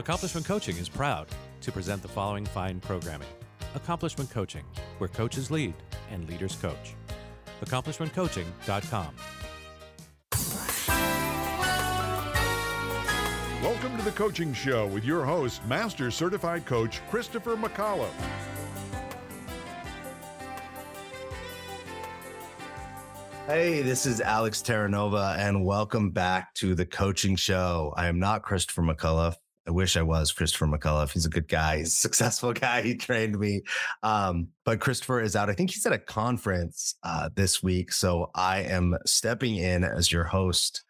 Accomplishment Coaching is proud to present the following fine programming Accomplishment Coaching, where coaches lead and leaders coach. AccomplishmentCoaching.com. Welcome to the Coaching Show with your host, Master Certified Coach Christopher McAuliffe. Hey, this is Alex Terranova, and welcome back to the Coaching Show. I am not Christopher McAuliffe. I wish I was Christopher McAuliffe. He's a good guy. He's a successful guy. He trained me. Um, but Christopher is out. I think he's at a conference uh, this week. So I am stepping in as your host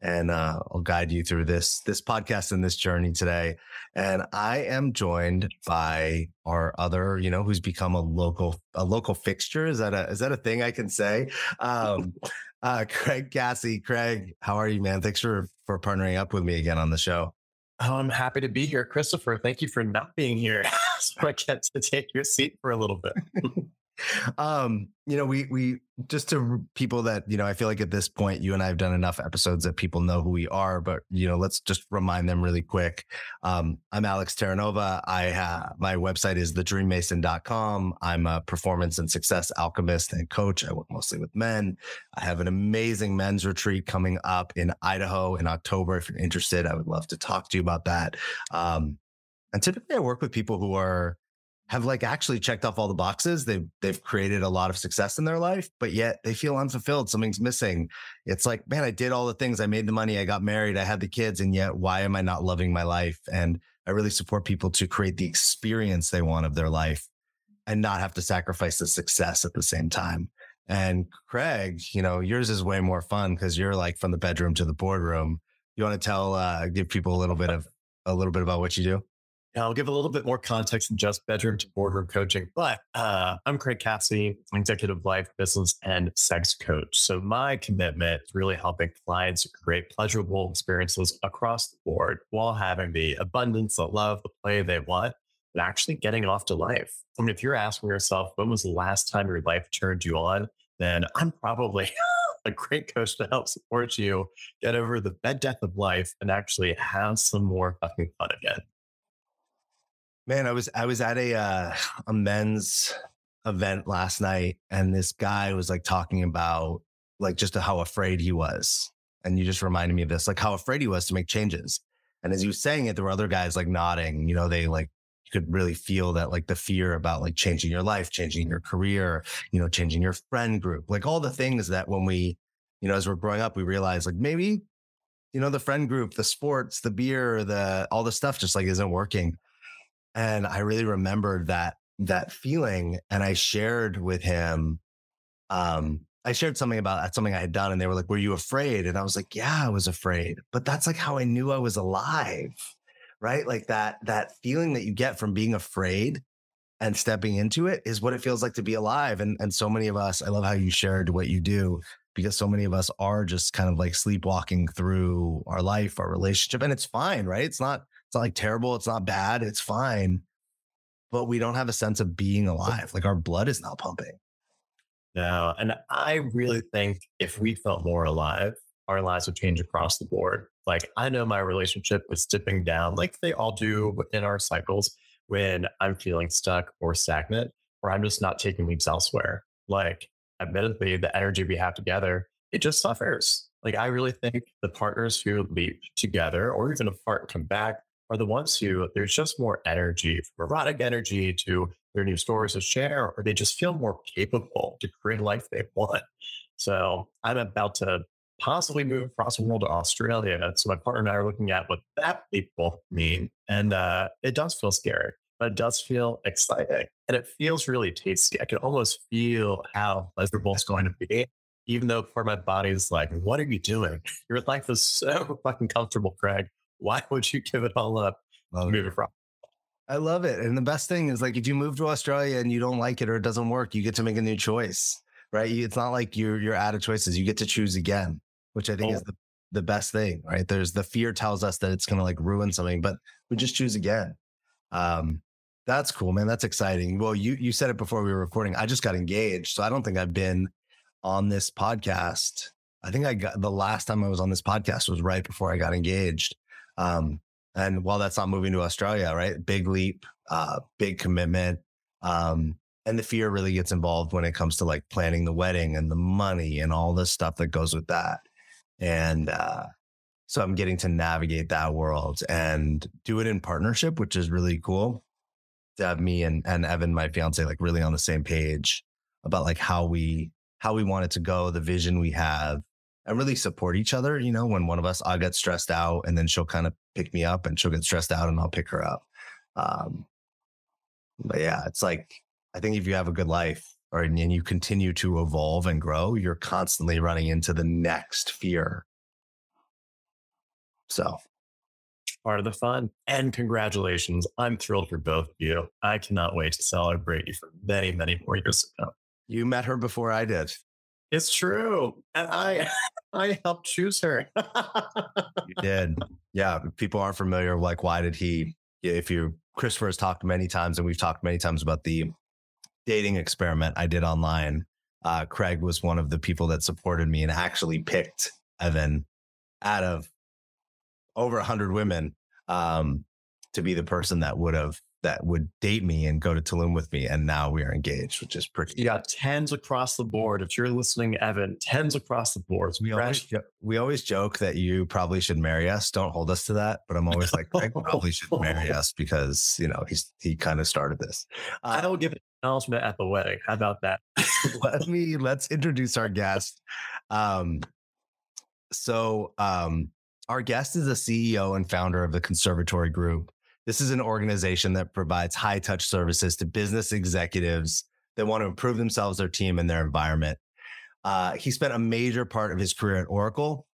and uh, I'll guide you through this this podcast and this journey today. And I am joined by our other, you know, who's become a local a local fixture. Is that a is that a thing I can say? Um, uh, Craig Cassie. Craig, how are you, man? Thanks for for partnering up with me again on the show. I'm happy to be here, Christopher. Thank you for not being here, so I get to take your seat for a little bit. um, you know, we we just to people that you know, I feel like at this point, you and I have done enough episodes that people know who we are. But you know, let's just remind them really quick. Um, I'm Alex Terranova. I have my website is thedreammason.com. I'm a performance and success alchemist and coach. I work mostly with men. I have an amazing men's retreat coming up in Idaho in October. If you're interested, I would love to talk to you about that. Um, and typically, I work with people who are have like actually checked off all the boxes. They've they've created a lot of success in their life, but yet they feel unfulfilled. Something's missing. It's like, man, I did all the things. I made the money. I got married. I had the kids, and yet why am I not loving my life? And I really support people to create the experience they want of their life and not have to sacrifice the success at the same time. And Craig, you know, yours is way more fun because you're like from the bedroom to the boardroom. You want to tell, uh, give people a little bit of a little bit about what you do? Yeah, I'll give a little bit more context than just bedroom to boardroom coaching, but uh, I'm Craig Cassie, executive life, business, and sex coach. So my commitment is really helping clients create pleasurable experiences across the board while having the abundance, the love, the play they want, and actually getting off to life. I mean, if you're asking yourself, when was the last time your life turned you on? Then I'm probably a great coach to help support you get over the bed death of life and actually have some more fucking fun again. Man, I was I was at a uh, a men's event last night, and this guy was like talking about like just how afraid he was, and you just reminded me of this, like how afraid he was to make changes. And as he was saying it, there were other guys like nodding. You know, they like you could really feel that like the fear about like changing your life, changing your career, you know, changing your friend group, like all the things that when we, you know, as we're growing up, we realize like maybe, you know, the friend group, the sports, the beer, the all the stuff just like isn't working. And I really remembered that that feeling. And I shared with him, um, I shared something about something I had done, and they were like, Were you afraid? And I was like, Yeah, I was afraid. But that's like how I knew I was alive. Right. Like that that feeling that you get from being afraid and stepping into it is what it feels like to be alive. And and so many of us, I love how you shared what you do because so many of us are just kind of like sleepwalking through our life, our relationship, and it's fine, right? It's not it's not like terrible. It's not bad. It's fine. But we don't have a sense of being alive. Like our blood is not pumping. No. And I really think if we felt more alive, our lives would change across the board. Like I know my relationship was dipping down like they all do within our cycles when I'm feeling stuck or stagnant, or I'm just not taking leaps elsewhere. Like admittedly, the energy we have together, it just suffers. Like I really think the partners who leap together or even apart come back are the ones who there's just more energy, from erotic energy to their new stories to share, or they just feel more capable to create a life they want. So I'm about to possibly move across the world to Australia. So my partner and I are looking at what that people mean. And uh, it does feel scary, but it does feel exciting. And it feels really tasty. I can almost feel how pleasurable it's going to be. Even though part of my body is like, what are you doing? Your life is so fucking comfortable, Craig why would you give it all up love to move it. I love it. And the best thing is like if you move to Australia and you don't like it or it doesn't work, you get to make a new choice, right? It's not like you're you're out of choices. You get to choose again, which I think oh. is the, the best thing, right? There's the fear tells us that it's gonna like ruin something, but we just choose again. Um, that's cool, man. That's exciting. Well, you you said it before we were recording. I just got engaged. So I don't think I've been on this podcast. I think I got the last time I was on this podcast was right before I got engaged. Um, And while that's not moving to Australia, right? Big leap, uh, big commitment. Um, and the fear really gets involved when it comes to like planning the wedding and the money and all the stuff that goes with that. And uh, so I'm getting to navigate that world and do it in partnership, which is really cool. To have me and, and Evan, my fiance, like really on the same page about like how we how we want it to go, the vision we have, and really support each other. You know, when one of us, I'll get stressed out and then she'll kind of pick me up and she'll get stressed out and I'll pick her up. Um, but yeah, it's like, I think if you have a good life or and you continue to evolve and grow, you're constantly running into the next fear. So part of the fun. And congratulations. I'm thrilled for both of you. I cannot wait to celebrate you for many, many more years to come. You met her before I did. It's true. And I I helped choose her. you did. Yeah. People aren't familiar. Like, why did he? If you, Christopher has talked many times, and we've talked many times about the dating experiment I did online. Uh, Craig was one of the people that supported me and actually picked Evan out of over a hundred women um, to be the person that would have that would date me and go to Tulum with me. And now we are engaged, which is pretty. You got tens across the board. If you're listening, Evan, tens across the board. We always, we always joke that you probably should marry us. Don't hold us to that. But I'm always like, Craig probably should marry us because, you know, he's, he kind of started this. Uh, I will give an announcement at the wedding. How about that? let me, let's introduce our guest. Um, so, um, our guest is a CEO and founder of the Conservatory Group. This is an organization that provides high touch services to business executives that want to improve themselves, their team, and their environment. Uh, he spent a major part of his career at Oracle,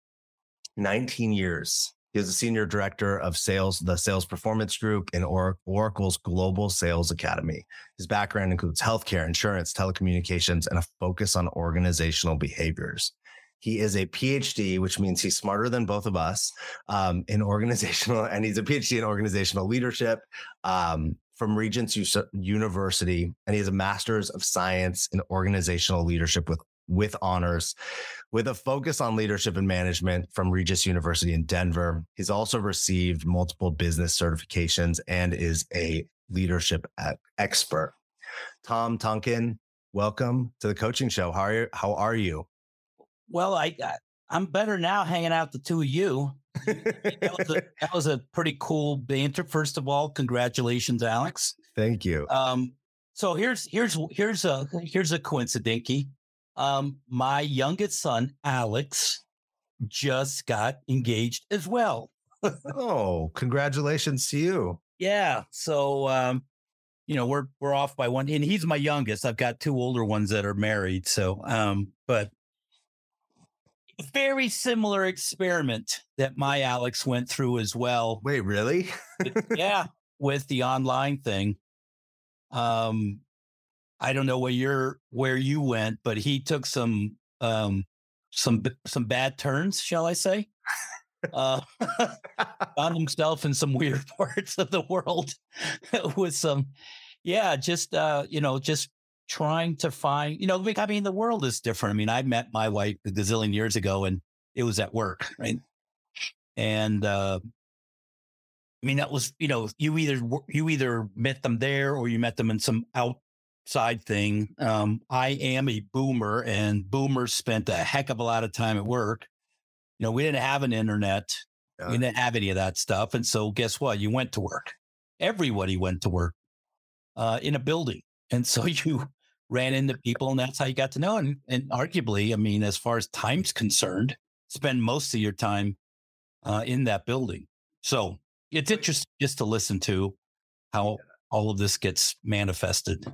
19 years. He was a senior director of sales, the sales performance group in or- Oracle's Global Sales Academy. His background includes healthcare, insurance, telecommunications, and a focus on organizational behaviors. He is a PhD, which means he's smarter than both of us um, in organizational, and he's a PhD in organizational leadership um, from Regents University, and he has a Master's of Science in Organizational Leadership with with honors, with a focus on leadership and management from Regis University in Denver. He's also received multiple business certifications and is a leadership expert. Tom Tonkin, welcome to the coaching show. How are you? How are you? Well, I, I I'm better now hanging out the two of you. that, was a, that, was a, pretty cool banter. First of all, congratulations, Alex. Thank you. Um, so here's here's here's a here's a coincidence. Um, my youngest son, Alex, just got engaged as well. oh, congratulations to you. Yeah. So um, you know, we're we're off by one, and he's my youngest. I've got two older ones that are married. So, um, but very similar experiment that my Alex went through as well. Wait, really? yeah, with the online thing. Um, I don't know where you're where you went, but he took some um some some bad turns, shall I say? uh, found himself in some weird parts of the world with some, yeah, just uh, you know, just trying to find, you know, I mean, the world is different. I mean, I met my wife a gazillion years ago and it was at work, right? And uh, I mean, that was, you know, you either you either met them there or you met them in some outside thing. Um, I am a boomer, and boomers spent a heck of a lot of time at work. You know, we didn't have an internet, yeah. we didn't have any of that stuff, and so guess what? You went to work. Everybody went to work uh, in a building, and so you ran into people and that's how you got to know. And, and arguably, I mean, as far as time's concerned, spend most of your time uh, in that building. So it's interesting just to listen to how all of this gets manifested.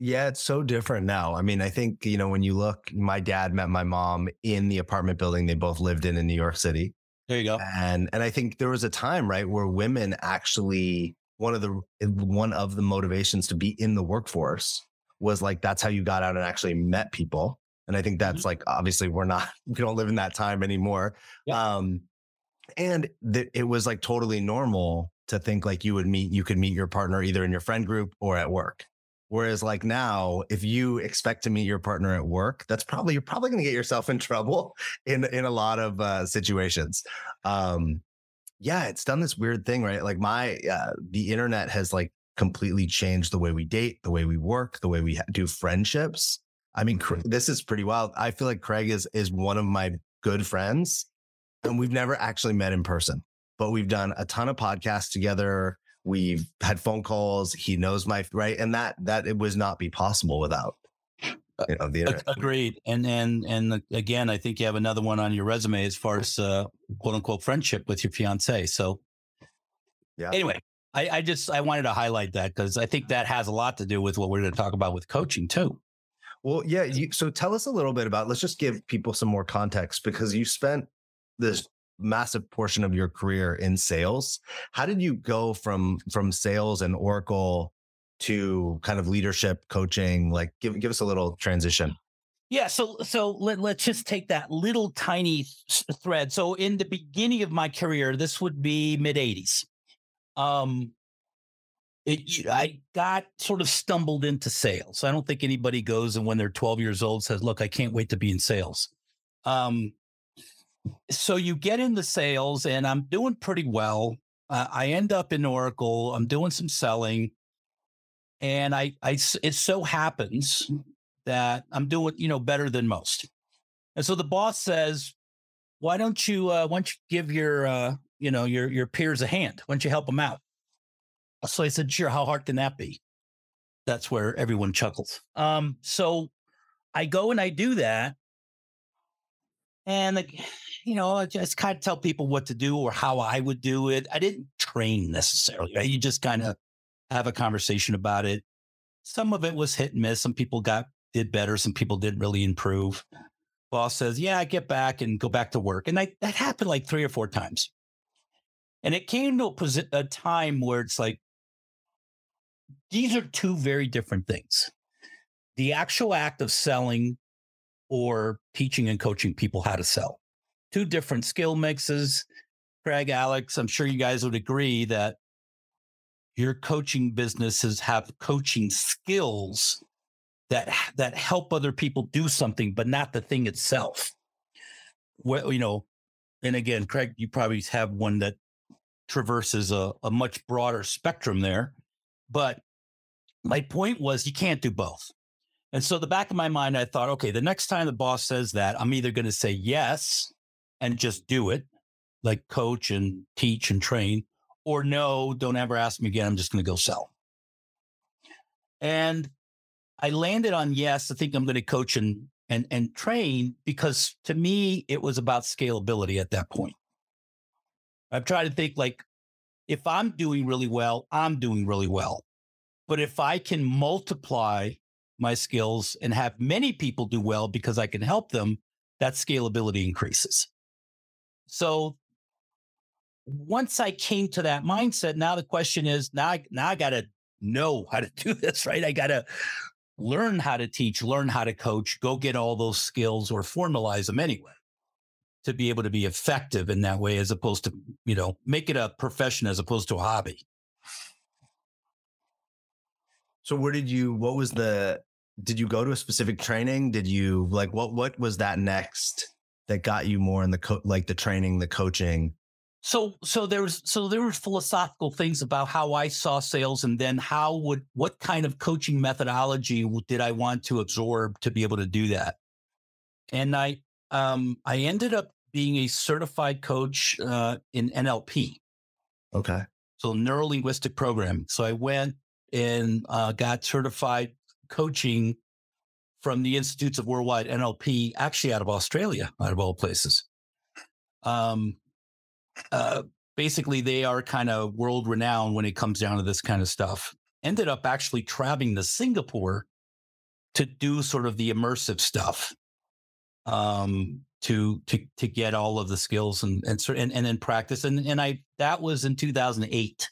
Yeah, it's so different now. I mean, I think, you know, when you look, my dad met my mom in the apartment building they both lived in in New York City. There you go. And and I think there was a time, right, where women actually one of the one of the motivations to be in the workforce was like that's how you got out and actually met people. And I think that's mm-hmm. like obviously we're not we don't live in that time anymore. Um, and th- it was like totally normal to think like you would meet you could meet your partner either in your friend group or at work. Whereas like now, if you expect to meet your partner at work, that's probably you're probably going to get yourself in trouble in in a lot of uh, situations. Um, yeah, it's done this weird thing, right? Like my uh, the internet has like completely changed the way we date, the way we work, the way we do friendships. I mean, Mm-hmm. this is pretty wild. I feel like Craig is is one of my good friends, and we've never actually met in person, but we've done a ton of podcasts together. We've had phone calls. He knows my right, and that that it would not be possible without you know the. Agreed. And and and again, I think you have another one on your resume as far as uh, quote unquote friendship with your fiance. So Yeah. Anyway, I, I just I wanted to highlight that because I think that has a lot to do with what we're going to talk about with coaching too. Well, yeah. You, so tell us a little bit about. Let's just give people some more context because you spent this massive portion of your career in sales. How did you go from from sales and Oracle to kind of leadership coaching? Like, give give us a little transition. Yeah, so so let, let's just take that little tiny thread. So in the beginning of my career, this would be mid 80s. Um it, you- I got sort of stumbled into sales. I don't think anybody goes and when they're 12 years old says, "Look, I can't wait to be in sales." Um so you get into sales and I'm doing pretty well. Uh, I end up in Oracle. I'm doing some selling and I, I, it so happens that I'm doing, you know, better than most. And so the boss says, why don't you, uh, why don't you give your, uh, you know, your, your peers a hand? Why don't you help them out? So I said, sure. How hard can that be? That's where everyone chuckles. Um, so I go and I do that. And, you know, I just kind of tell people what to do or how I would do it. I didn't train necessarily. Right? You just kind of have a conversation about it. Some of it was hit and miss. Some people got did better. Some people didn't really improve. Boss says, "Yeah, I get back and go back to work," and I, that happened like three or four times. And it came to a, a time where it's like these are two very different things: the actual act of selling or teaching and coaching people how to sell. Two different skill mixes. Craig, Alex, I'm sure you guys would agree that your coaching businesses have coaching skills that that help other people do something but not the thing itself well you know and again craig you probably have one that traverses a, a much broader spectrum there but my point was you can't do both and so the back of my mind i thought okay the next time the boss says that i'm either going to say yes and just do it like coach and teach and train or no, don't ever ask me again. I'm just going to go sell. And I landed on yes. I think I'm going to coach and and and train because to me it was about scalability at that point. I've tried to think like if I'm doing really well, I'm doing really well. But if I can multiply my skills and have many people do well because I can help them, that scalability increases. So once I came to that mindset, now the question is now I, now I got to know how to do this, right? I got to learn how to teach, learn how to coach, go get all those skills or formalize them anyway to be able to be effective in that way as opposed to, you know, make it a profession as opposed to a hobby. So where did you? What was the? Did you go to a specific training? Did you like what? What was that next that got you more in the co- like the training, the coaching? So so there was so there were philosophical things about how I saw sales and then how would what kind of coaching methodology did I want to absorb to be able to do that? And I um I ended up being a certified coach uh, in NLP, Okay. so neuro linguistic programming. So I went and uh, got certified coaching from the Institutes of Worldwide NLP, actually out of Australia, out of all places. Um, uh, basically, they are kind of world renowned when it comes down to this kind of stuff. Ended up actually traveling to Singapore to do sort of the immersive stuff, um, to to to get all of the skills and and sort- and, and then practice. And and I that was in 2008.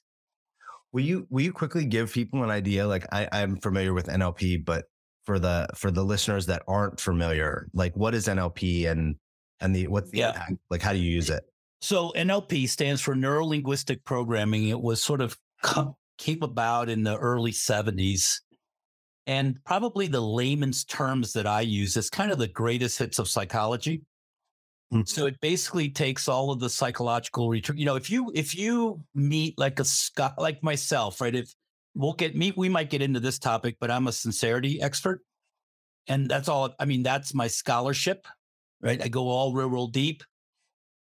Will you will you quickly give people an idea? Like I, I'm familiar with NLP, but for the for the listeners that aren't familiar, like what is NLP and and the what's the Yeah. impact? Like how do you use it? So NLP stands for neuro linguistic programming. It was sort of co- came about in the early 70s. And probably the layman's terms that I use is kind of the greatest hits of psychology. Mhm. So it basically takes all of the psychological return. You know, if you if you meet like a Scott like myself, right? If we'll get meet, we might get into this topic, but I'm a sincerity expert. And that's all I mean, that's my scholarship, right? I go all real, real deep.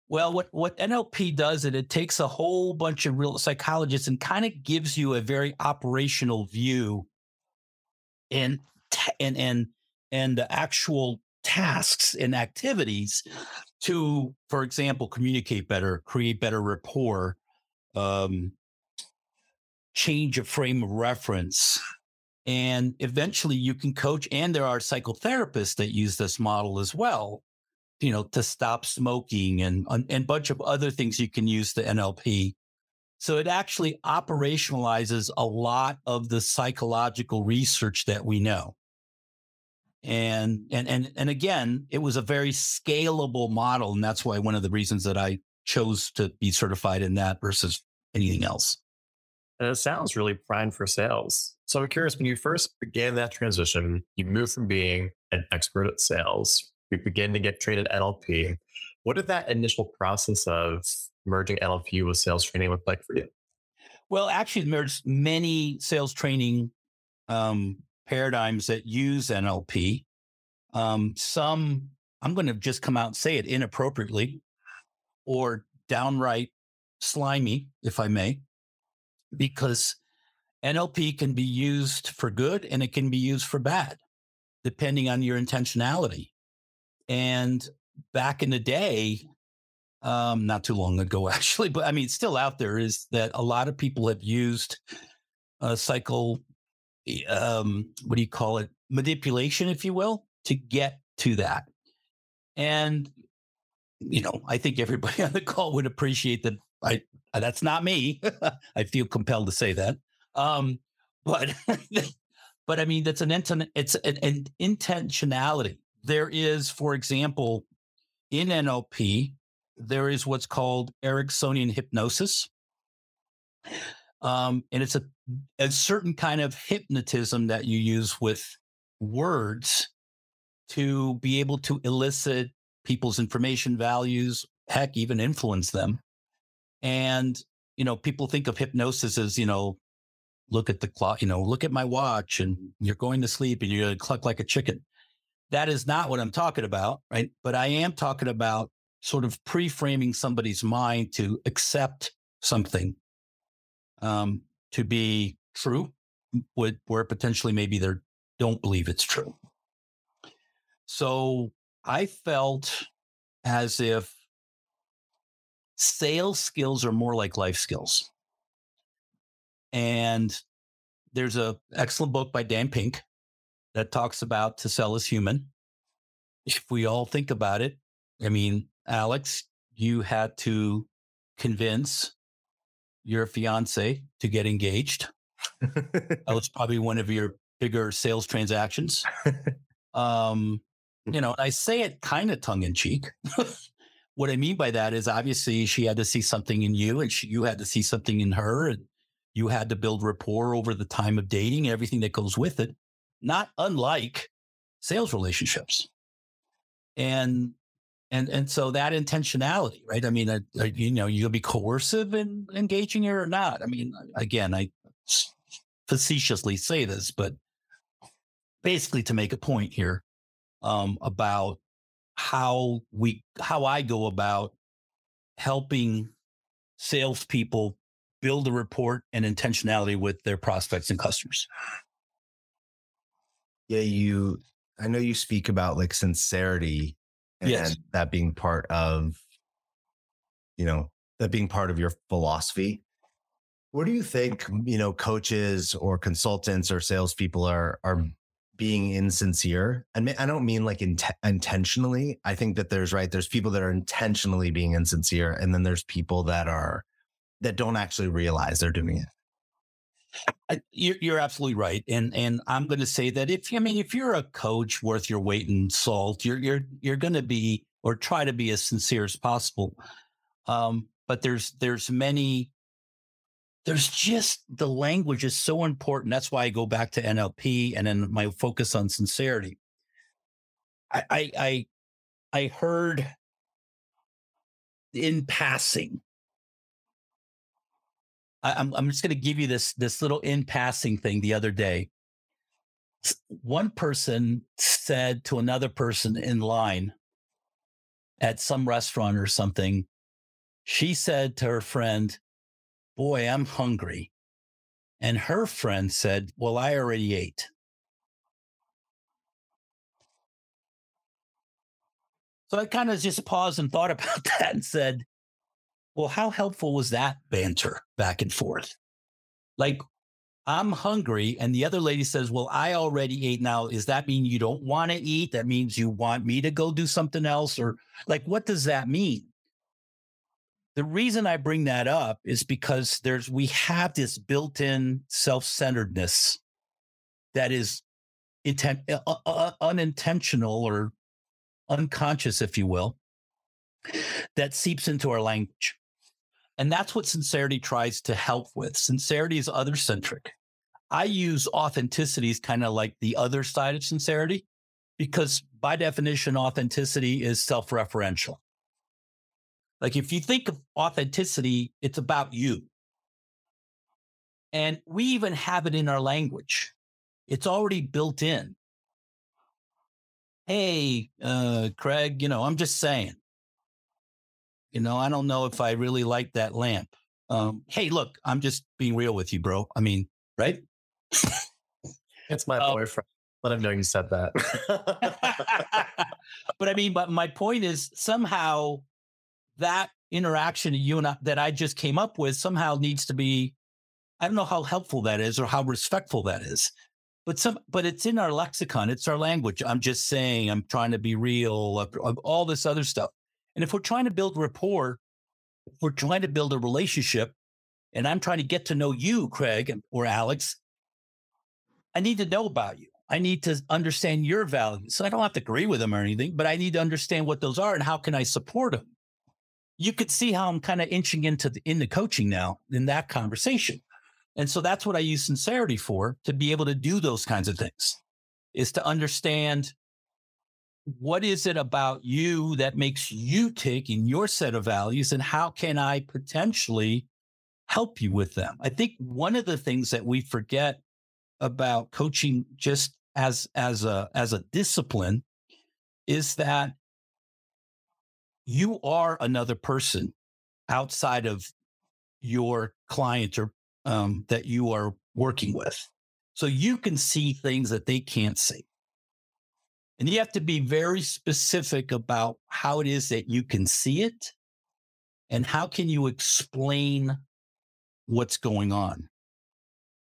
Well, what what NLP does is it takes a whole bunch of real psychologists and kind of gives you a very operational view and and and and the actual tasks and activities to, for example, communicate better, create better rapport, um, change a frame of reference. And eventually you can coach. And there are psychotherapists that use this model as well, you know, to stop smoking and and a bunch of other things you can use the NLP. So it actually operationalizes a lot of the psychological research that we know. And and and and again, it was a very scalable model, and that's why one of the reasons that I chose to be certified in that versus anything else. And it sounds really primed for sales. So I'm curious, when you first began that transition, you moved from being an expert at sales, you began to get trained at NLP. What did that initial process of merging NLP with sales training look like for you? Well, actually, there's many sales training um, paradigms that use NLP. Um, some, I'm going to just come out and say it inappropriately or downright slimy, if I may, because NLP can be used for good and it can be used for bad, depending on your intentionality. And back in the day, um, not too long ago, actually, but I mean, it's still out there is that a lot of people have used uh, cycle, um, what do you call it? Manipulation, if you will, to get to that. And, you know, I think everybody on the call would appreciate that. I, that's not me. I feel compelled to say that. Um, but, but I mean, that's an intent, it's an, an intentionality. There is, for example, in NLP, there is what's called Ericksonian hypnosis. Um, and it's a, a certain kind of hypnotism that you use with words to be able to elicit people's information values, heck, even influence them. And, you know, people think of hypnosis as, you know, look at the clock, you know, look at my watch and you're going to sleep and you're going to cluck like a chicken. That is not what I'm talking about, right? But I am talking about sort of pre-framing somebody's mind to accept something um, to be true, where potentially maybe they don't believe it's true. So I felt as if sales skills are more like life skills. And there's a excellent book by Dan Pink that talks about to sell is human. If we all think about it, I mean, Alex, you had to convince your fiance to get engaged. that was probably one of your bigger sales transactions. Um, you know, I say it kind of tongue in cheek. what I mean by that is obviously she had to see something in you and she, you had to see something in her and you had to build rapport over the time of dating, everything that goes with it, not unlike sales relationships. And and and so that intentionality, right? I mean, uh, uh, you know, you'll be coercive in engaging her or not. I mean, again, I facetiously say this, but basically to make a point here um, about how we how I go about helping salespeople build a report and intentionality with their prospects and customers. Yeah, you. I know you speak about like sincerity and Yes. that being part of, you know, that being part of your philosophy. What do you think, you know, coaches or consultants or salespeople are are mm. being insincere? And I don't mean like int- intentionally. I think that there's right. There's people that are intentionally being insincere, and then there's people that are that don't actually realize they're doing it. I, you're, you're absolutely right, and and I'm going to say that if I mean if you're a coach worth your weight in salt, you're you're you're going to be or try to be as sincere as possible. Um, but there's there's many. There's just the language is so important. That's why I go back to NLP and then my focus on sincerity. I I I, I heard in passing. I, I'm I'm just going to give you this this little in passing thing. The other day, one person said to another person in line at some restaurant or something, she said to her friend, Boy, I'm hungry. And her friend said, Well, I already ate. So I kind of just paused and thought about that and said, Well, how helpful was that banter back and forth? Like, I'm hungry. And the other lady says, Well, I already ate. Now, does that mean you don't want to eat? That means you want me to go do something else? Or like, what does that mean? The reason I bring that up is because there's, we have this built in self centeredness that is intent, uh, uh, uh, unintentional or unconscious, if you will, that seeps into our language. And that's what sincerity tries to help with. Sincerity is other centric. I use authenticity as kind of like the other side of sincerity because by definition, authenticity is self referential. Like if you think of authenticity, it's about you. And we even have it in our language. It's already built in. Hey, uh, Craig, you know, I'm just saying, you know, I don't know if I really like that lamp. Um, hey, look, I'm just being real with you, bro. I mean, right? it's my um, boyfriend. Let him know you said that. but I mean, but my point is somehow that interaction you and I, that I just came up with somehow needs to be. I don't know how helpful that is or how respectful that is, but some, but it's in our lexicon. It's our language. I'm just saying. I'm trying to be real. All this other stuff. And if we're trying to build rapport, we're trying to build a relationship, and I'm trying to get to know you, Craig or Alex, I need to know about you. I need to understand your values. So I don't have to agree with them or anything, but I need to understand what those are and how can I support them. You could see how I'm kind of inching into the, into coaching now in that conversation. And so that's what I use sincerity for to be able to do those kinds of things is to understand what is it about you that makes you tick in your set of values and how can I potentially help you with them? I think one of the things that we forget about coaching just as as a as a discipline is that you are another person outside of your client or um, that you are working with. So you can see things that they can't see. And you have to be very specific about how it is that you can see it and how can you explain what's going on.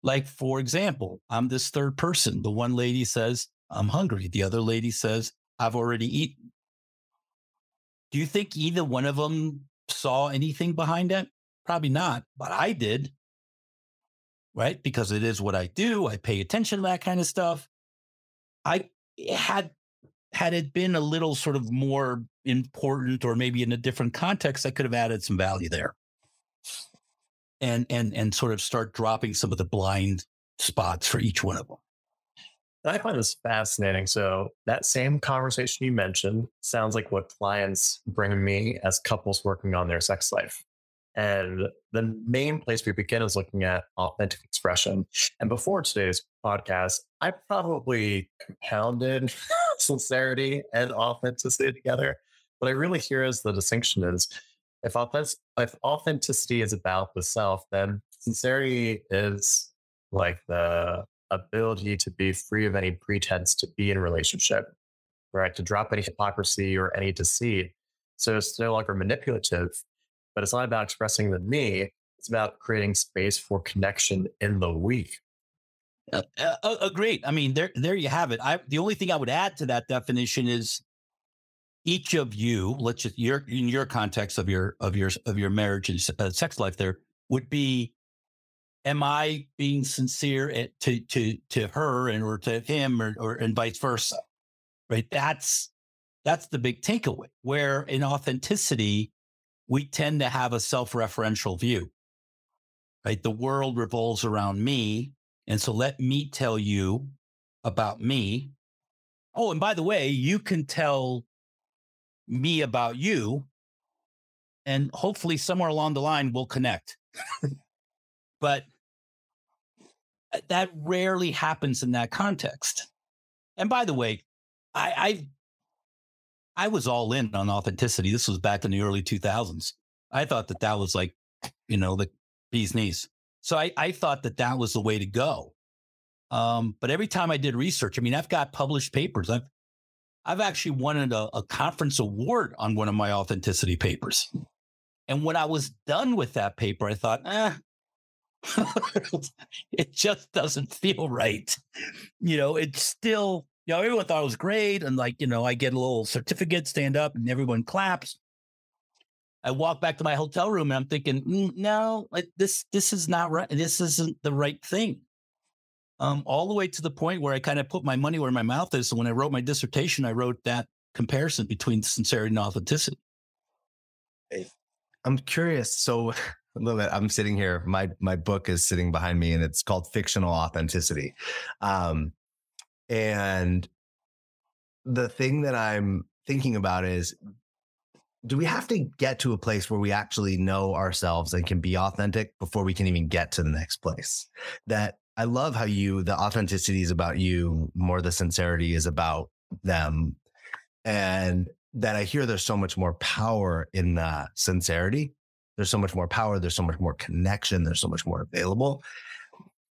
Like, for example, I'm this third person. The one lady says, I'm hungry. The other lady says, I've already eaten. Do you think either one of them saw anything behind that? Probably not, but I did. Right? Because it is what I do. I pay attention to that kind of stuff. I had had it been a little sort of more important or maybe in a different context, I could have added some value there. And and and sort of start dropping some of the blind spots for each one of them. I find this fascinating. So that same conversation you mentioned sounds like what clients bring me as couples working on their sex life. And the main place we begin is looking at authentic expression. And before today's podcast, I probably compounded sincerity and authenticity together. What I really hear is the distinction is if, authentic, if authenticity is about the self, then sincerity is like the ability to be free of any pretense to be in relationship, right? To drop any hypocrisy or any deceit. So it's no longer manipulative, but it's not about expressing the me. It's about creating space for connection in the week. Uh, uh, agreed. I mean, there, there you have it. I, the only thing I would add to that definition is each of you, let's just your in your context of your of your of your marriage and uh, sex life, there would be, am I being sincere at, to to to her and or to him or or and vice versa, right? That's that's the big takeaway. Where in authenticity, we tend to have a self-referential view, right? The world revolves around me. And so let me tell you about me. Oh, and by the way, you can tell me about you and hopefully somewhere along the line we'll connect. but that rarely happens in that context. And by the way, I, I I was all in on authenticity. This was back in the early 2000s. I thought that that was like, you know, the bee's knees. So I, I thought that that was the way to go. Um, but every time I did research, I mean, I've got published papers. I've I've actually won a, a conference award on one of my authenticity papers. And when I was done with that paper, I thought, eh, it just doesn't feel right. You know, it's still, you know, everyone thought it was great. And like, you know, I get a little certificate, stand up, and everyone claps. I walk back to my hotel room and I'm thinking, mm, no, like this, this is not right. This isn't the right thing. Um, all the way to the point where I kind of put my money where my mouth is. So when I wrote my dissertation, I wrote that comparison between sincerity and authenticity. I'm curious. So a little bit. I'm sitting here. My my book is sitting behind me, and it's called Fictional Authenticity. Um, and the thing that I'm thinking about is, do we have to get to a place where we actually know ourselves and can be authentic before we can even get to the next place? That I love how you the authenticity is about you, more the sincerity is about them, and that I hear there's so much more power in the sincerity there's so much more power. There's so much more connection. There's so much more available.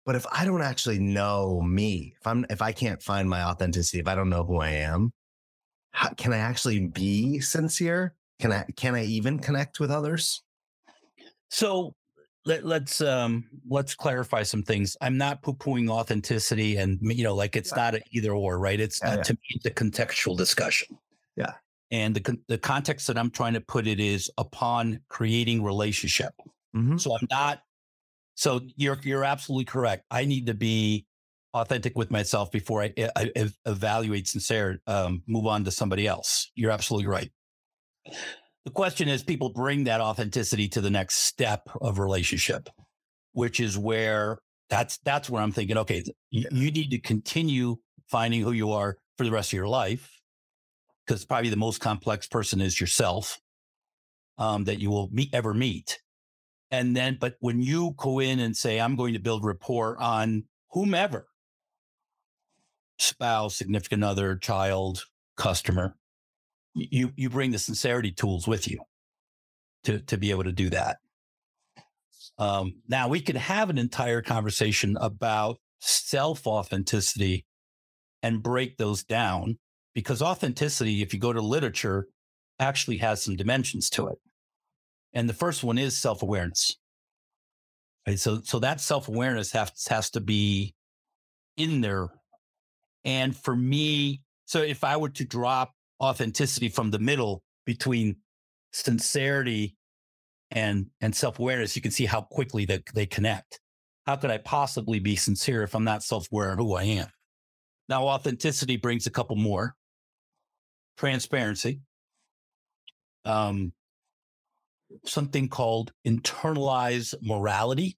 But if I don't actually know me, if I'm, if I can't find my authenticity, if I don't know who I am, how, can I actually be sincere? Can I, can I even connect with others? So let, us um let's clarify some things. I'm not poo-pooing authenticity, and you know, like it's not an either or, right? It's yeah, uh, yeah. to me it's a contextual discussion. Yeah. And the, the context that I'm trying to put it is upon creating relationship. Mm-hmm. So I'm not, so you're, you're absolutely correct. I need to be authentic with myself before I, I, I evaluate sincere, um, move on to somebody else. You're absolutely right. The question is people bring that authenticity to the next step of relationship, which is where that's, that's where I'm thinking, okay, you, you need to continue finding who you are for the rest of your life because probably the most complex person is yourself um, that you will meet ever meet. And then, but when you go in and say, I'm going to build rapport on whomever, spouse, significant other, child, customer, you you bring the sincerity tools with you to to be able to do that. Um, now we could have an entire conversation about self authenticity and break those down because authenticity, if you go to literature, actually has some dimensions to it. And the first one is self awareness. Right? So, so that self awareness has, has to be in there. And for me, so if I were to drop authenticity from the middle between sincerity and and self-awareness you can see how quickly they, they connect how could i possibly be sincere if i'm not self-aware of who i am now authenticity brings a couple more transparency, um, something called internalized morality.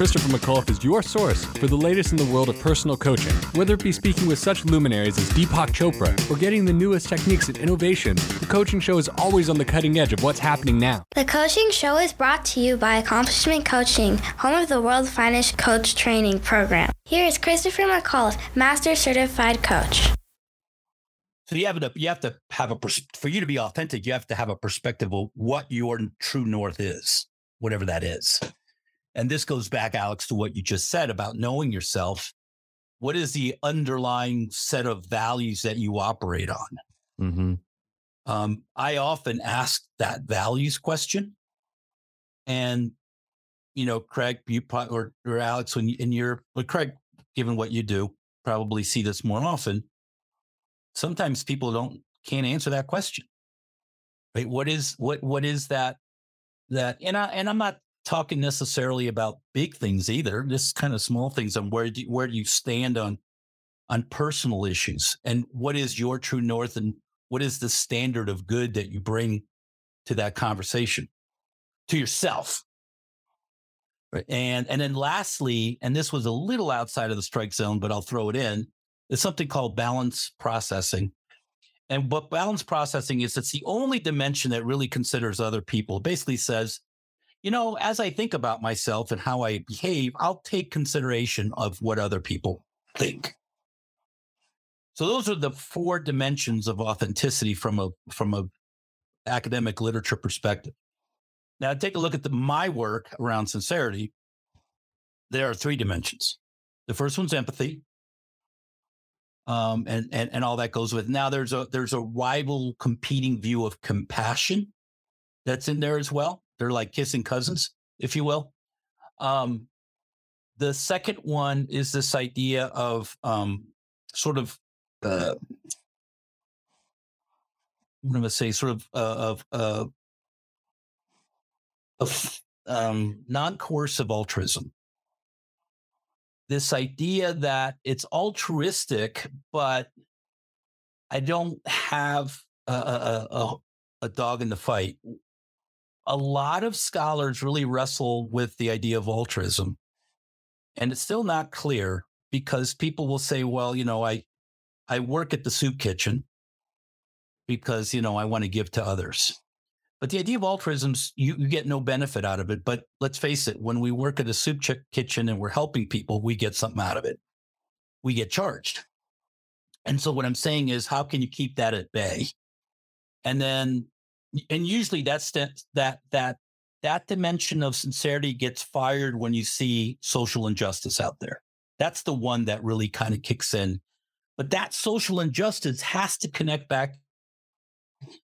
Christopher McAuliffe is your source for the latest in the world of personal coaching. Whether it be speaking with such luminaries as Deepak Chopra or getting the newest techniques and innovation, the coaching show is always on the cutting edge of what's happening now. The coaching show is brought to you by Accomplishment Coaching, home of the world's finest coach training program. Here is Christopher McAuliffe, Master Certified Coach. So you have to you have to have a for you to be authentic. You have to have a perspective of what your true north is, whatever that is. And this goes back, Alex, to what you just said about knowing yourself. What is the underlying set of values that you operate on? Mm-hmm. Um, I often ask that values question, and you know, Craig, you or, or Alex, when you, in your, but Craig, given what you do, probably see this more often sometimes people don't can't answer that question right what is what what is that that and i and i'm not talking necessarily about big things either just kind of small things on where do you, where do you stand on on personal issues and what is your true north and what is the standard of good that you bring to that conversation to yourself right? and and then lastly and this was a little outside of the strike zone but i'll throw it in is something called balance processing. And what balance processing is, it's the only dimension that really considers other people. It basically says, you know, as I think about myself and how I behave, I'll take consideration of what other people think. So those are the four dimensions of authenticity from a from a academic literature perspective. Now take a look at the, my work around sincerity. There are three dimensions. The first one's empathy um, and, and and all that goes with. Now there's a there's a rival competing view of compassion that's in there as well. They're like kissing cousins, if you will. Um, the second one is this idea of um, sort of uh, I'm going to say sort of uh, of uh, of um, non-coercive altruism this idea that it's altruistic, but I don't have a, a, a, a dog in the fight. A lot of scholars really wrestle with the idea of altruism, and it's still not clear because people will say, "Well, you know, I I work at the soup kitchen because you know I want to give to others." But the idea of altruism, you, you get no benefit out of it. But let's face it, when we work at a soup ch- kitchen and we're helping people, we get something out of it. We get charged. And so what I'm saying is, how can you keep that at bay? And then, and usually that's that that that that dimension of sincerity gets fired when you see social injustice out there. That's the one that really kind of kicks in. But that social injustice has to connect back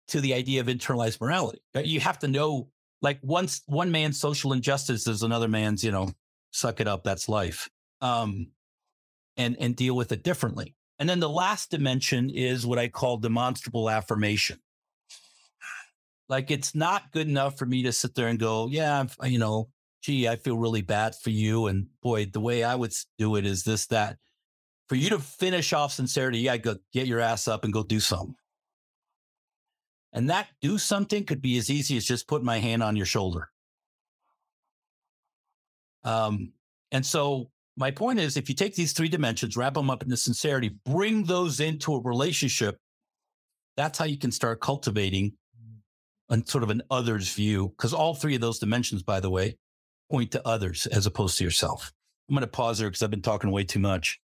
to the idea of internalized morality. You have to know, like, once one man's social injustice is another man's, you know, suck it up, that's life, um, and and deal with it differently. And then the last dimension is what I call demonstrable affirmation. Like, it's not good enough for me to sit there and go, yeah, you know, gee, I feel really bad for you, and boy, the way I would do it is this, that. For you to finish off sincerity, you got to go get your ass up and go do something. And that do something could be as easy as just putting my hand on your shoulder. Um, and so my point is if you take these three dimensions, wrap them up into sincerity, bring those into a relationship, that's how you can start cultivating a sort of an others view. Because all three of those dimensions, by the way, point to others as opposed to yourself. I'm going to pause there because I've been talking way too much.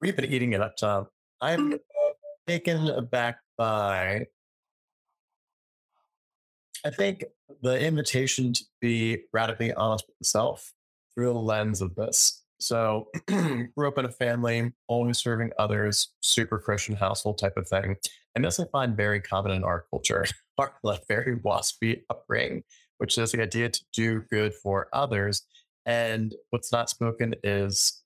We've been eating it up, Tom. I'm mm. taken aback by I think the invitation to be radically honest with yourself through the lens of this. So, grew up in a family, always serving others, super Christian household type of thing. And this I find very common in our culture, our very waspy upbringing, which is the idea to do good for others. And what's not spoken is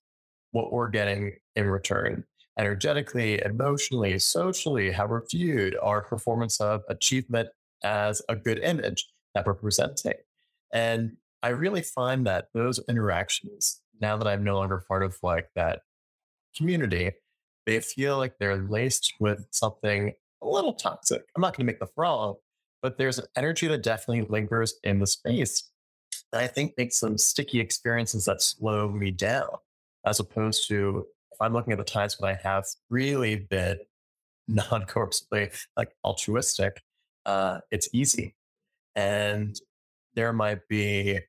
what we're getting in return energetically, emotionally, socially, how we're viewed, our performance of achievement as a good image that we're presenting. And I really find that those interactions, now that I'm no longer part of like that community, they feel like they're laced with something a little toxic. I'm not going to make the wrong, but there's an energy that definitely lingers in the space that I think makes some sticky experiences that slow me down, as opposed to if I'm looking at the times when I have really been non-coercively like altruistic, uh, it's easy. And there might be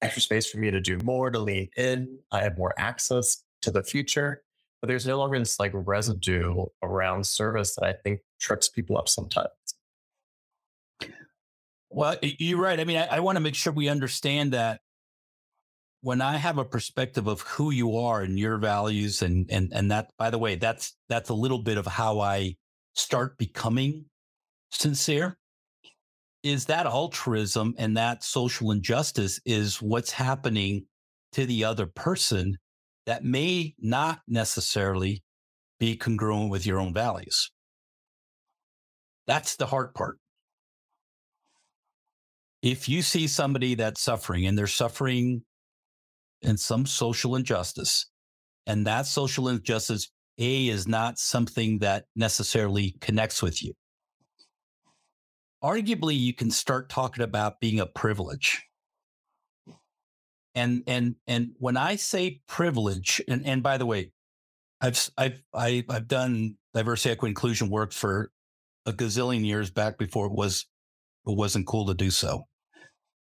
extra space for me to do more, to lean in. I have more access to the future, but there's no longer this like residue around service that I think trips people up sometimes. Well, you're right. I mean, I, I want to make sure we understand that when I have a perspective of who you are and your values, and and and that, by the way, that's that's a little bit of how I start becoming sincere. Is that altruism and that social injustice is what's happening to the other person that may not necessarily be congruent with your own values. That's the hard part. If you see somebody that's suffering and they're suffering in some social injustice, and that social injustice, A, is not something that necessarily connects with you, arguably you can start talking about being a privilege and and and when I say privilege, and and by the way, I've I've I, I've done diversity, equity, inclusion work for a gazillion years back before it was it wasn't cool to do so,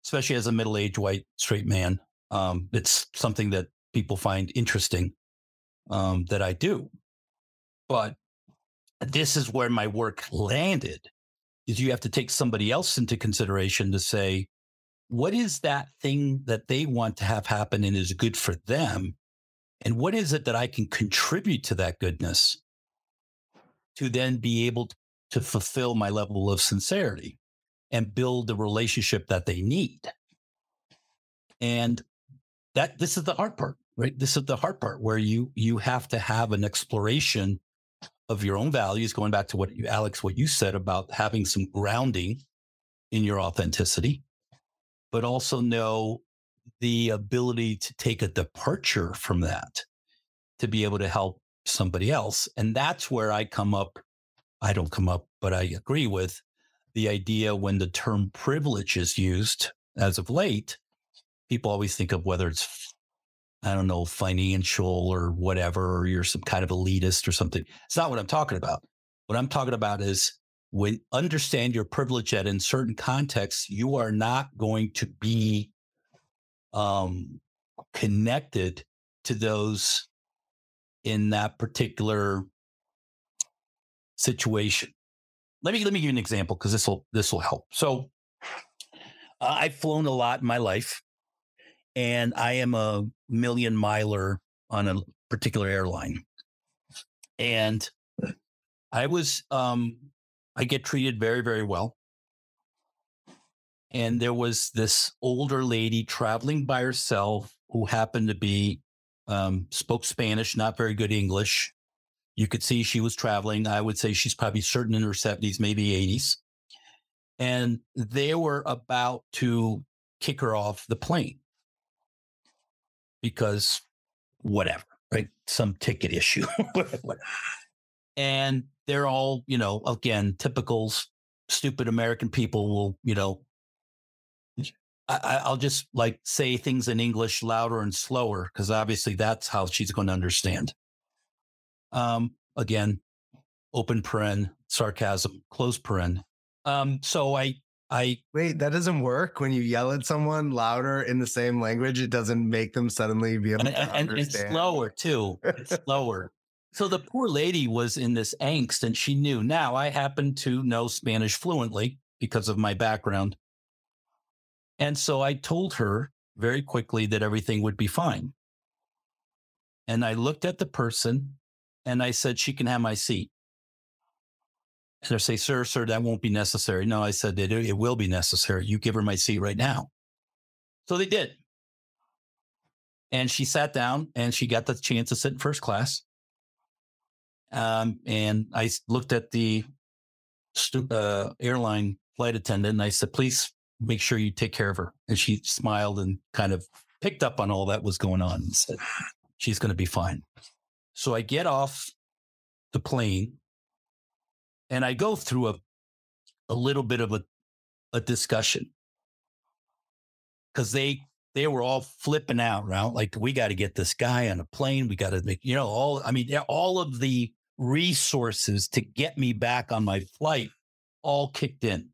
especially as a middle aged white straight man. Um, it's something that people find interesting um, that I do, but this is where my work landed. Is you have to take somebody else into consideration to say, what is that thing that they want to have happen and is good for them? And what is it that I can contribute to that goodness to then be able to fulfill my level of sincerity and build the relationship that they need? And that this is the hard part, right? This is the hard part where you you have to have an exploration of your own values, going back to what you, Alex, what you said about having some grounding in your authenticity but also know the ability to take a departure from that to be able to help somebody else. And that's where I come up. I don't come up, but I agree with the idea when the term privilege is used as of late, people always think of whether it's, I don't know, financial or whatever, or you're some kind of elitist or something. It's not what I'm talking about. What I'm talking about is when understand your privilege that in certain contexts you are not going to be um, connected to those in that particular situation. Let me let me give you an example because this will this will help. So uh, I've flown a lot in my life, and I am a million miler on a particular airline, and I was um, I get treated very, very well. And there was this older lady traveling by herself who happened to be, um, spoke Spanish, not very good English. You could see she was traveling. I would say she's probably certain in her 70s, maybe 80s. And they were about to kick her off the plane because whatever, right? Some ticket issue. and they're all, you know, again, typical stupid American people will, you know, I, will just like say things in English louder and slower because obviously that's how she's going to understand. Um, again, open paren, sarcasm, close paren. Um, so I, I wait. That doesn't work when you yell at someone louder in the same language. It doesn't make them suddenly be able and, to and, understand. And it's slower too. It's slower. So the poor lady was in this angst and she knew. Now I happen to know Spanish fluently because of my background. And so I told her very quickly that everything would be fine. And I looked at the person and I said, she can have my seat. And they say, sir, sir, that won't be necessary. No, I said, it, it will be necessary. You give her my seat right now. So they did. And she sat down and she got the chance to sit in first class. Um, and I looked at the uh, airline flight attendant and I said, please make sure you take care of her. And she smiled and kind of picked up on all that was going on and said, she's going to be fine. So I get off the plane and I go through a, a little bit of a, a discussion because they they were all flipping out, right? Like, we got to get this guy on a plane. We got to make, you know, all, I mean, all of the resources to get me back on my flight all kicked in.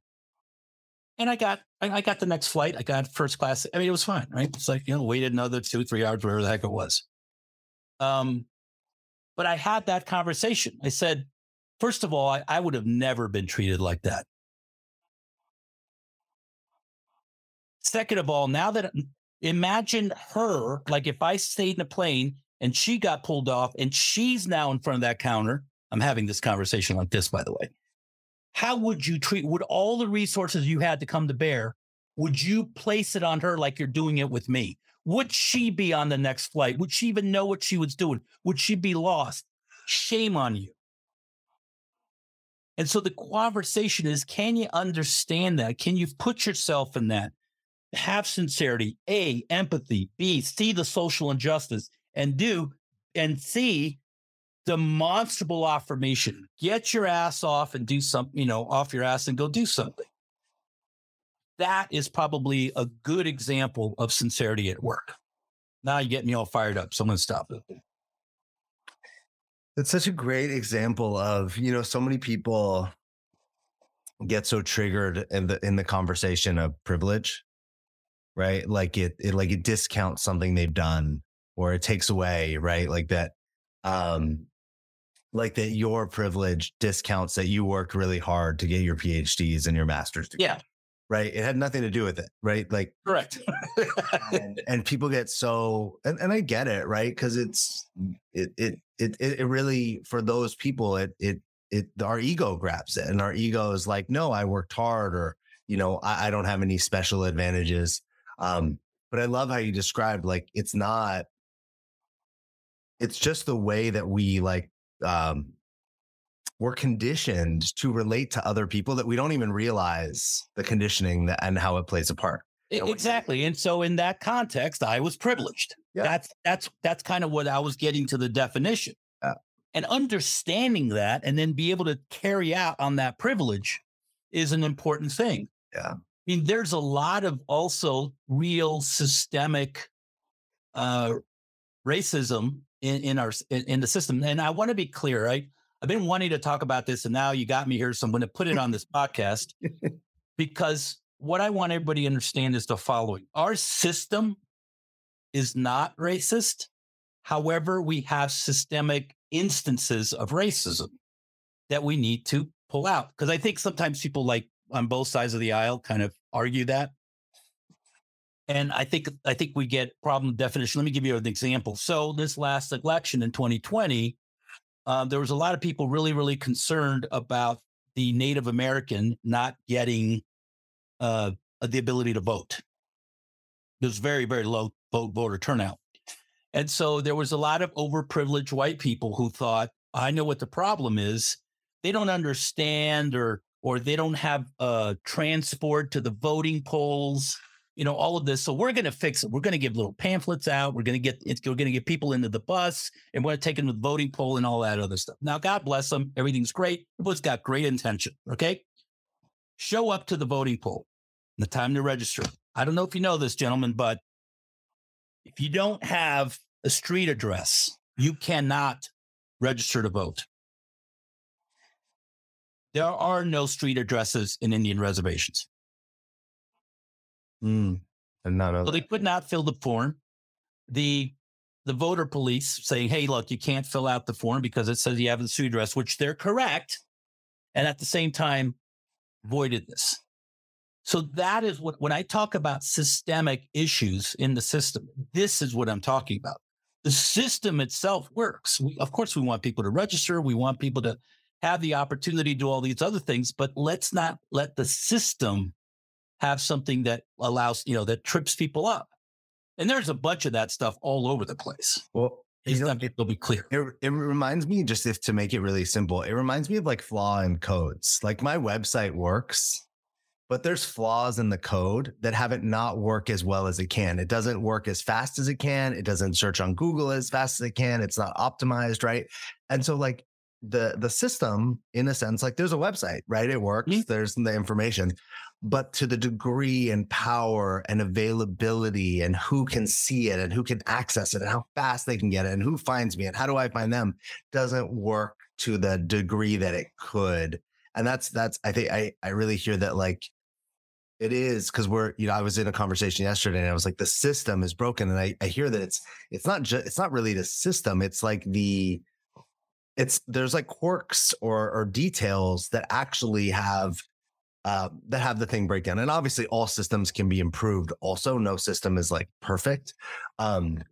And I got, I got the next flight. I got first class. I mean, it was fine, right? It's like, you know, waited another two, three hours, whatever the heck it was. Um, but I had that conversation. I said, first of all, I, I would have never been treated like that. Second of all, now that imagine her, like if I stayed in a plane and she got pulled off and she's now in front of that counter. I'm having this conversation like this, by the way. How would you treat, would all the resources you had to come to bear, would you place it on her like you're doing it with me? Would she be on the next flight? Would she even know what she was doing? Would she be lost? Shame on you. And so the conversation is can you understand that? Can you put yourself in that? Have sincerity, A, empathy, B, see the social injustice, and do, and see demonstrable affirmation. Get your ass off and do something, you know, off your ass and go do something. That is probably a good example of sincerity at work. Now you get me all fired up. So I'm going to stop it. It's such a great example of, you know, so many people get so triggered in the in the conversation of privilege, right? Like it, it like it discounts something they've done or it takes away, right? Like that um like that your privilege discounts that you worked really hard to get your PhDs and your master's degree. Yeah. Right. It had nothing to do with it. Right. Like correct. and, and people get so and, and I get it, right? Because it's it, it it it really for those people it it it our ego grabs it and our ego is like, no, I worked hard or you know, I, I don't have any special advantages. Um, but I love how you described like it's not it's just the way that we like um we're conditioned to relate to other people that we don't even realize the conditioning that, and how it plays a part. Exactly. And so in that context, I was privileged. Yeah. That's that's that's kind of what I was getting to the definition. Yeah. And understanding that and then be able to carry out on that privilege is an important thing. Yeah. I mean, there's a lot of also real systemic uh, racism in, in our in, in the system. And I want to be clear, right? I've been wanting to talk about this, and now you got me here, so I'm going to put it on this podcast because what I want everybody to understand is the following: our system is not racist. However, we have systemic instances of racism that we need to pull out. Because I think sometimes people like on both sides of the aisle kind of argue that. And I think I think we get problem definition. Let me give you an example. So this last election in 2020, uh, there was a lot of people really, really concerned about the Native American not getting uh, the ability to vote. There's very, very low vote voter turnout. And so there was a lot of overprivileged white people who thought, I know what the problem is. They don't understand or or they don't have uh, transport to the voting polls you know, all of this. So we're going to fix it. We're going to give little pamphlets out. We're going to get we're going to get people into the bus, and we're going to take them to the voting poll and all that other stuff. Now, God bless them. Everything's great. Everyone's got great intention. Okay, show up to the voting poll. The time to register. I don't know if you know this, gentlemen, but if you don't have a street address, you cannot register to vote. There are no street addresses in Indian reservations. Mm, and not so they could not fill the form. The the voter police saying, "Hey, look, you can't fill out the form because it says you have the street address," which they're correct, and at the same time voided this. So that is what when I talk about systemic issues in the system, this is what I'm talking about. The system itself works. We, of course, we want people to register. We want people to have the opportunity to do all these other things, but let's not let the system have something that allows, you know, that trips people up. And there's a bunch of that stuff all over the place. Well, you know, it'll be clear. It, it reminds me, just if to make it really simple, it reminds me of like flaw in codes. Like my website works, but there's flaws in the code that have it not work as well as it can. It doesn't work as fast as it can. It doesn't search on Google as fast as it can. It's not optimized, right? And so like the the system, in a sense, like there's a website, right? It works. Mm-hmm. There's the information, but to the degree and power and availability and who can see it and who can access it and how fast they can get it and who finds me and how do I find them doesn't work to the degree that it could. And that's that's I think I I really hear that like it is because we're you know I was in a conversation yesterday and I was like the system is broken and I I hear that it's it's not just it's not really the system it's like the it's there's like quirks or or details that actually have uh, that have the thing break down. And obviously, all systems can be improved. Also, no system is like perfect. Um,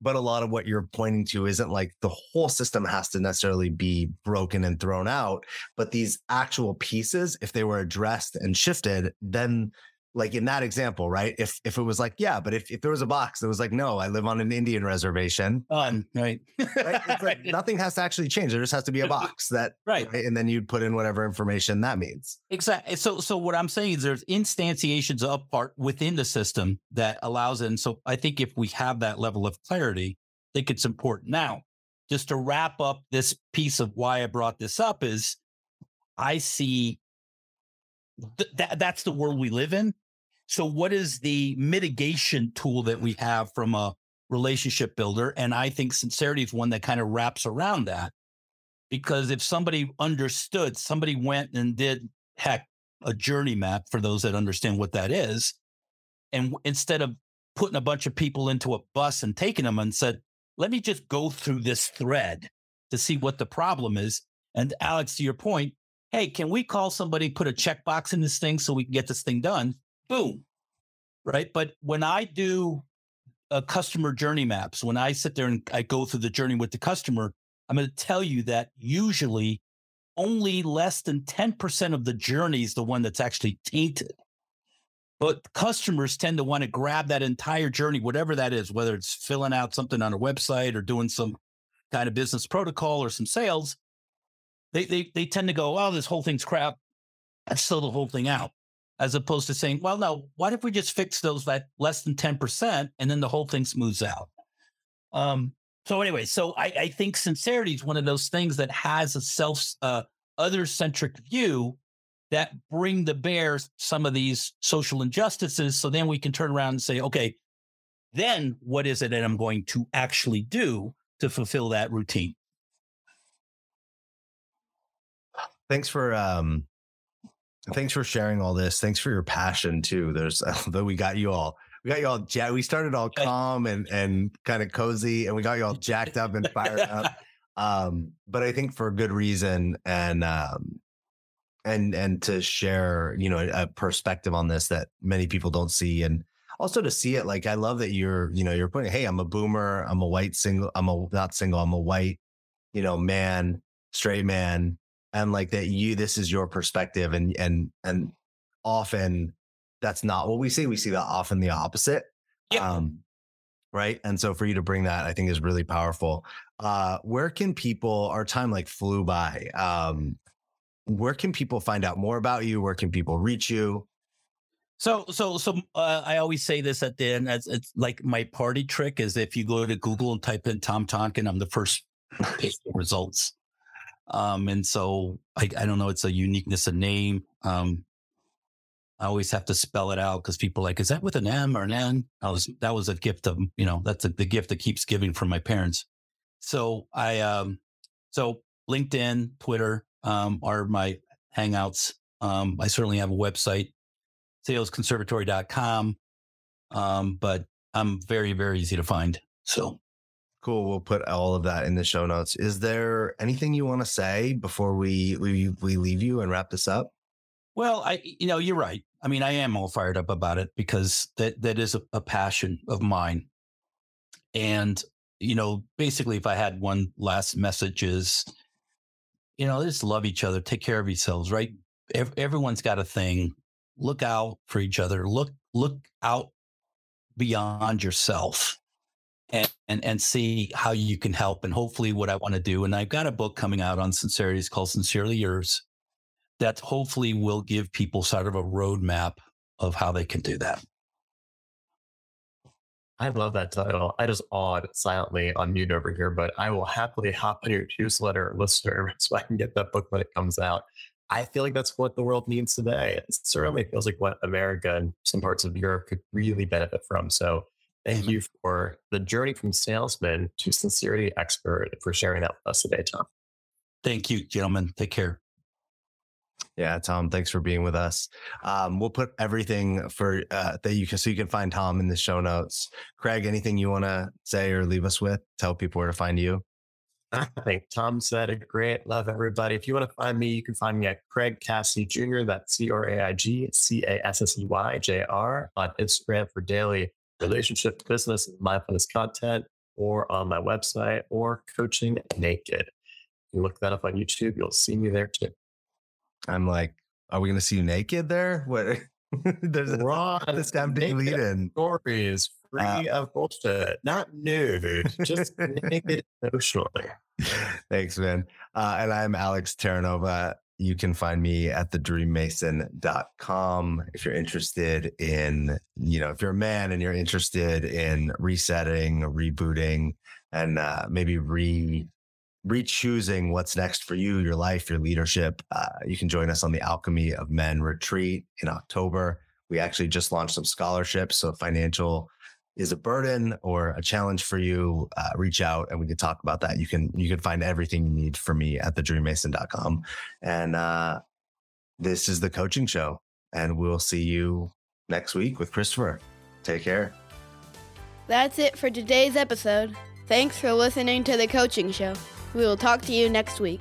but a lot of what you're pointing to isn't like the whole system has to necessarily be broken and thrown out. But these actual pieces, if they were addressed and shifted, then like in that example, right? If if it was like, yeah, but if, if there was a box that was like, no, I live on an Indian reservation. On, right. right? It's like nothing has to actually change. There just has to be a box that right. right. And then you'd put in whatever information that means. Exactly. So so what I'm saying is there's instantiations of part within the system that allows it. And so I think if we have that level of clarity, I think it's important. Now, just to wrap up this piece of why I brought this up is I see th- that that's the world we live in. So, what is the mitigation tool that we have from a relationship builder? And I think sincerity is one that kind of wraps around that. Because if somebody understood, somebody went and did, heck, a journey map for those that understand what that is. And instead of putting a bunch of people into a bus and taking them and said, let me just go through this thread to see what the problem is. And Alex, to your point, hey, can we call somebody, put a checkbox in this thing so we can get this thing done? boom, right? But when I do a customer journey maps, when I sit there and I go through the journey with the customer, I'm going to tell you that usually only less than 10% of the journey is the one that's actually tainted. But customers tend to want to grab that entire journey, whatever that is, whether it's filling out something on a website or doing some kind of business protocol or some sales. They, they, they tend to go, oh, this whole thing's crap. Let's throw the whole thing out as opposed to saying, well, no, what if we just fix those that less than 10% and then the whole thing smooths out? Um, so anyway, so I, I think sincerity is one of those things that has a self, uh, other centric view that bring to bear some of these social injustices. So then we can turn around and say, okay, then what is it that I'm going to actually do to fulfill that routine? Thanks for um, Thanks for sharing all this. Thanks for your passion too. There's though we got you all we got you all ja- we started all calm and and kind of cozy and we got you all jacked up and fired up. Um, but I think for a good reason and um and and to share, you know, a perspective on this that many people don't see and also to see it like I love that you're, you know, you're putting, hey, I'm a boomer, I'm a white single, I'm a not single, I'm a white, you know, man, straight man, and like that you this is your perspective and and and often that's not what we see we see that often the opposite yeah. um right and so for you to bring that i think is really powerful uh where can people our time like flew by um where can people find out more about you where can people reach you so, so, so uh, I always say this at the end. As it's like my party trick is if you go to Google and type in Tom Tonkin, I'm the first page results. Um, and so I, I don't know, it's a uniqueness of name. Um, I always have to spell it out because people like, is that with an M or an N? I was, that was a gift of, you know, that's a, the gift that keeps giving from my parents. So I, um, so LinkedIn, Twitter, um, are my hangouts. Um, I certainly have a website, salesconservatory.com. Um, but I'm very, very easy to find. So Cool. We'll put all of that in the show notes. Is there anything you want to say before we we we leave you and wrap this up? Well, I you know you're right. I mean, I am all fired up about it because that that is a, a passion of mine. And you know, basically, if I had one last message is, you know, just love each other, take care of yourselves, right? Everyone's got a thing. Look out for each other. Look look out beyond yourself and, and and see how you can help and hopefully what I want to do. And I've got a book coming out on sincerity. It's called Sincerely Yours that hopefully will give people sort of a roadmap of how they can do that. I love that title. I just awed silently on mute over here, but I will happily hop on your newsletter listener so I can get that book when it comes out. I feel like that's what the world needs today. It certainly feels like what America and some parts of Europe could really benefit from. So thank you for the journey from salesman to sincerity expert for sharing that with us today, Tom. Thank you, gentlemen. Take care. Yeah, Tom, thanks for being with us. Um, we'll put everything for uh, that you can so you can find Tom in the show notes. Craig, anything you want to say or leave us with? Tell people where to find you. I think Tom said it great. Love everybody. If you want to find me, you can find me at Craig Casey Jr. That's C R A I G C A S S E Y J R on Instagram for daily relationship, business, and mindfulness content, or on my website, or Coaching Naked. You look that up on YouTube, you'll see me there too. I'm like, are we going to see you naked there? What? There's a Ron, this tempting lead in. stories free Uh, of bullshit, not nude, just naked emotionally. Thanks, man. Uh, and I'm Alex Terranova. You can find me at thedreammason.com if you're interested in, you know, if you're a man and you're interested in resetting, rebooting, and uh, maybe re re-choosing what's next for you, your life, your leadership. Uh, you can join us on the Alchemy of Men retreat in October. We actually just launched some scholarships, so financial is a burden or a challenge for you, uh, reach out and we can talk about that. You can you can find everything you need for me at thedreammason.com. And uh, this is the coaching show, and we'll see you next week with Christopher. Take care. That's it for today's episode. Thanks for listening to the coaching show. We will talk to you next week.